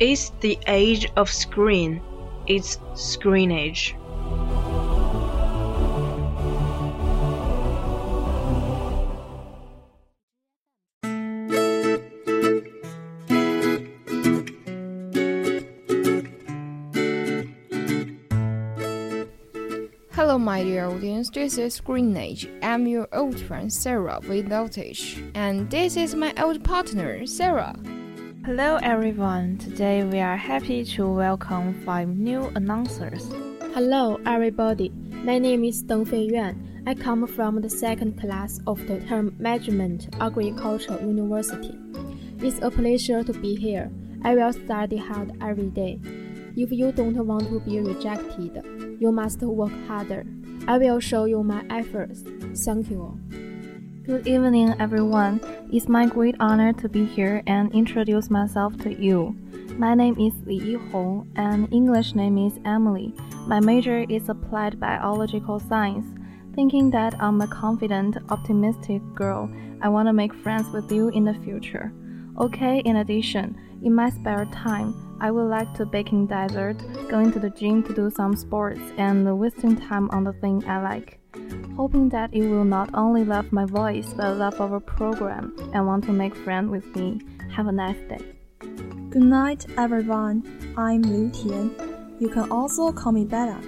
It's the age of screen. It's screen age. Hello, my dear audience. This is Screen Age. I'm your old friend Sarah without H, and this is my old partner Sarah. Hello everyone. Today we are happy to welcome five new announcers. Hello, everybody. My name is Deng Feiyuan. I come from the second class of the Term Management Agriculture University. It's a pleasure to be here. I will study hard every day. If you don't want to be rejected, you must work harder. I will show you my efforts. Thank you. Good evening everyone. It's my great honor to be here and introduce myself to you. My name is Li Yihong and English name is Emily. My major is applied biological science. Thinking that I'm a confident, optimistic girl, I want to make friends with you in the future. Okay, in addition, in my spare time, I would like to baking dessert, going to the gym to do some sports, and wasting time on the thing I like. Hoping that you will not only love my voice but love our program and want to make friends with me. Have a nice day. Good night, everyone. I'm Liu Tian. You can also call me Bella.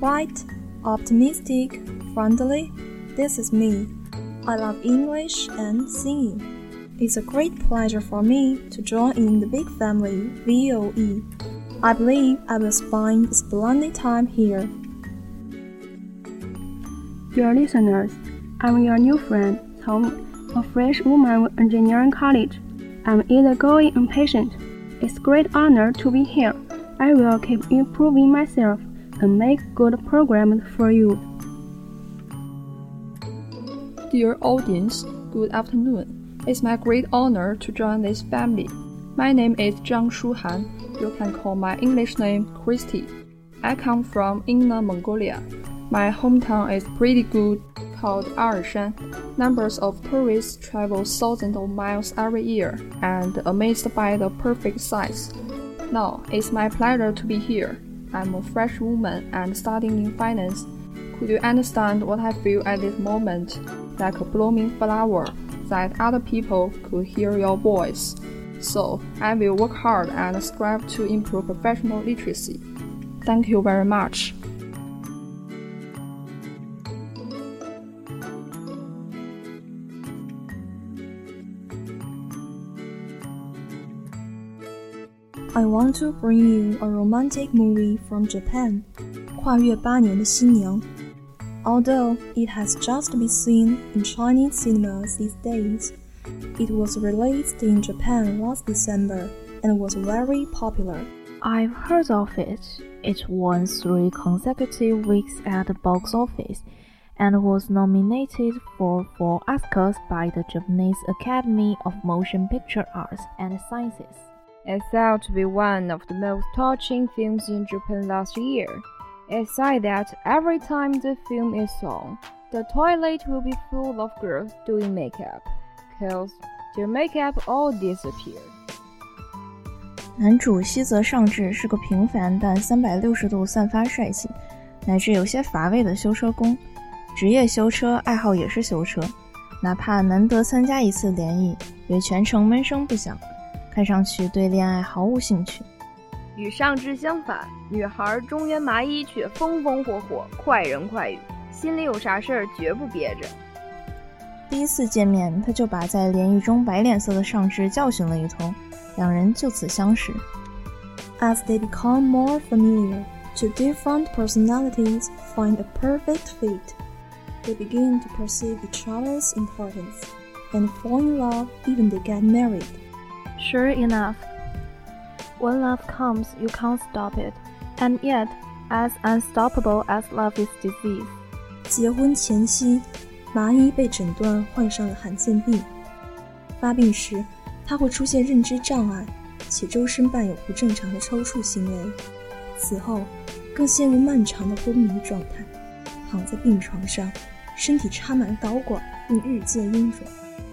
Bright, optimistic, friendly. This is me. I love English and singing. It's a great pleasure for me to join in the big family VOE. I believe I will spend a splendid time here. Dear listeners, I'm your new friend, Tom, a fresh woman with engineering college. I'm easygoing and patient. It's great honor to be here. I will keep improving myself and make good programs for you. Dear audience, good afternoon. It's my great honor to join this family. My name is Zhang Shuhan. You can call my English name Christy. I come from Inner Mongolia. My hometown is pretty good, called Arshan. Numbers of tourists travel thousands of miles every year and amazed by the perfect size. Now, it's my pleasure to be here. I'm a fresh woman and studying in finance. Could you understand what I feel at this moment? Like a blooming flower, that other people could hear your voice. So, I will work hard and strive to improve professional literacy. Thank you very much. I want to bring you a romantic movie from Japan. 跨越八年的新娘。 Although it has just been seen in Chinese cinemas these days, it was released in Japan last December and was very popular. I've heard of it. It won three consecutive weeks at the box office and was nominated for four Oscars by the Japanese Academy of Motion Picture Arts and Sciences. It's thought to be one of the most touching films in Japan last year. It's said that every time the film is on, the toilet will be full of girls doing makeup, cause their makeup all disappear. 男主西泽尚志是个平凡但三百六十度散发帅气，乃至有些乏味的修车工。职业修车，爱好也是修车。哪怕难得参加一次联谊，也全程闷声不响， 看上去对恋爱毫无兴趣。与上肢相反，女孩中原麻衣却风风火火、快人快语，心里有啥事儿绝不憋着。第一次见面，他就把在联谊中摆脸色的上肢教训了一通，两人就此相识。As they become more familiar, two different personalities find a perfect fit. They begin to perceive each other's importance and fall in love even they get married. Sure enough, when love comes, you can't stop it, and yet, as unstoppable as love is disease. 结婚前夕，麻衣被诊断患上了罕见病。发病时，她会出现认知障碍，且周身伴有不正常的抽搐行为。此后，更陷入漫长的昏迷状态，躺在病床上，身体插满导管，并日渐臃肿。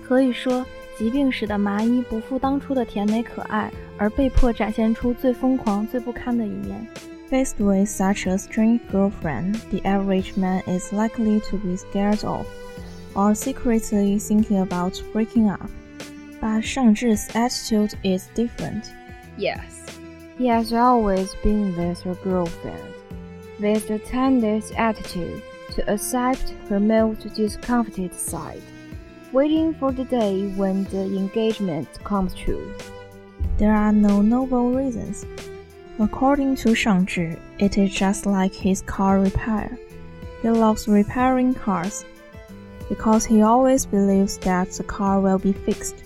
可以说，疾病使得麻衣不复当初的甜美可爱，而被迫展现出最疯狂、最不堪的一面。Faced with such a strange girlfriend, the average man is likely to be scared of, or secretly thinking about breaking up. But Shang-Zhi's attitude is different. Yes, he has always been with her girlfriend, with the tenderest attitude to accept her most discomfited side, waiting for the day when the engagement comes true. There are no noble reasons. According to Shang-Zhi, it is just like his car repair. He loves repairing cars because he always believes that the car will be fixed.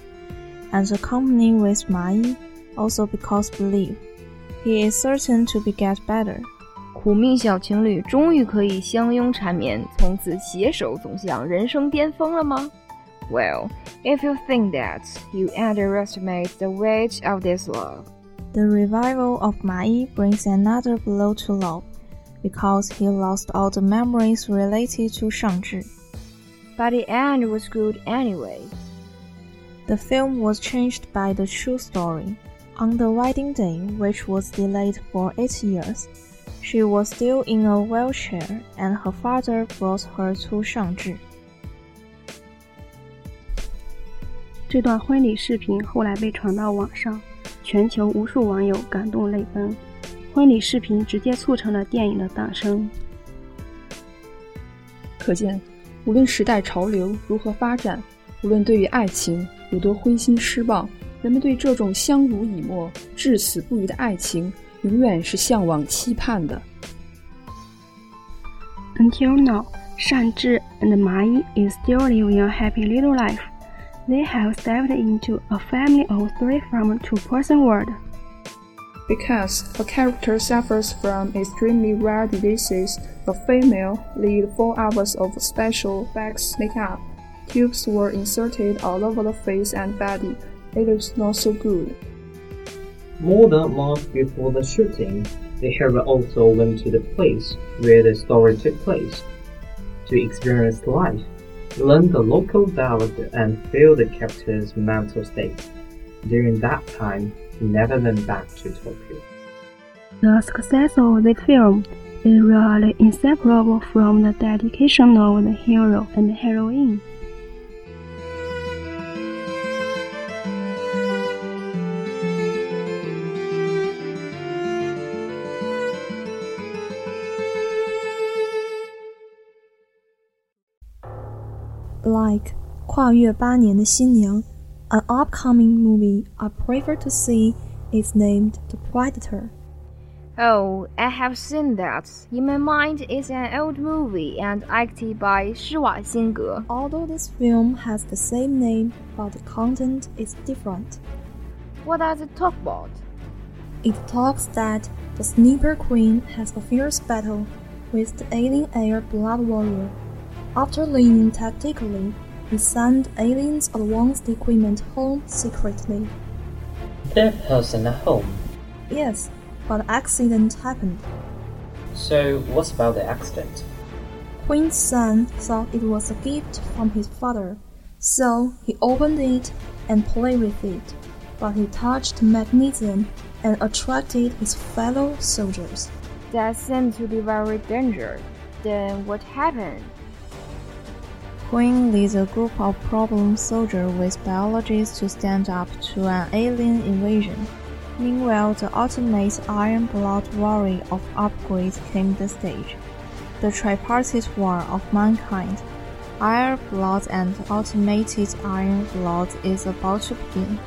And the company with Ma Yi also because believe he is certain to be get better. 苦命小情侣终于可以相拥缠绵，从此携手走向人生巅峰了吗 ？Well, if you think that, you underestimate the weight of this love. The revival of Mai Yi brings another blow to love, because he lost all the memories related to Shang-Zhi. But the end was good anyway. The film was changed by the true story. On the wedding day, which was delayed for eight years, she was still in a wheelchair, and her father brought her to Shang-Zhi. 这段婚礼视频后来被传到网上，全球无数网友感动泪奔。婚礼视频直接促成了电影的诞生。可见，无论时代潮流如何发展，无论对于爱情有多灰心失望，人们对这种相濡以沫、至死不渝的爱情，永远是向往、期盼的。Until now, Shang-Zhi and Ma Yi is still living a happy little life. They have stepped into a family of three from a two-person world. Because her character suffers from extremely rare diseases, the female lead four hours of special wax makeup. Tubes were inserted all over the face and body. It looks not so good. More than a month before the shooting, the hero also went to the place where the story took place to experience life learn the local dialect and feel the character's mental state. During that time, he never went back to Tokyo. The success of this film is really inseparable from the dedication of the hero and heroine. like Kwa Yue Xin an upcoming movie I prefer to see is named The Predator. Oh, I have seen that. In my mind, it's an old movie and acted by Shiwa Xinge. Although this film has the same name, but the content is different. What does it talk about? It talks that the Sniper Quinn has a fierce battle with the alien air Blood Warrior after learning tactically, he sent aliens along the equipment home secretly. Their person at home. Yes, but accident happened. So what about the accident? Quinn's son thought it was a gift from his father, so he opened it and played with it. But he touched magnesium and attracted his fellow soldiers. That seemed to be very dangerous. Then what happened? Quinn leads a group of problem soldiers with biologists to stand up to an alien invasion. Meanwhile, the ultimate Iron Blood warrior of upgrades came the stage. The tripartite war of mankind. Iron Blood and Ultimated Iron Blood is about to begin.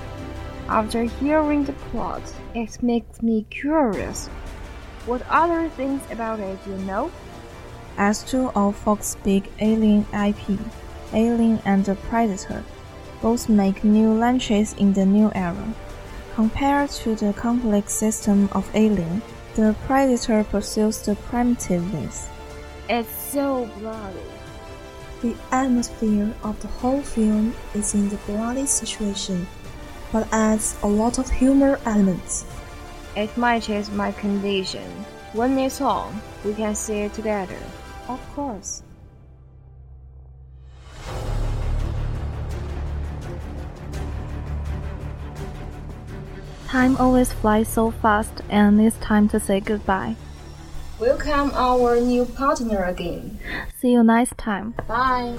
After hearing the plot, it makes me curious. What other things about it you know? As to all Fox big Alien IP, Alien and the Predator, both make new launches in the new era. Compared to the complex system of Alien, the Predator pursues the primitiveness. It's so bloody. The atmosphere of the whole film is in the bloody situation, but adds a lot of humor elements. It matches my condition. When it's on, we can see it together. Of course. Time always flies so fast, and it's time to say goodbye. Welcome our new partner again. See you next time. Bye.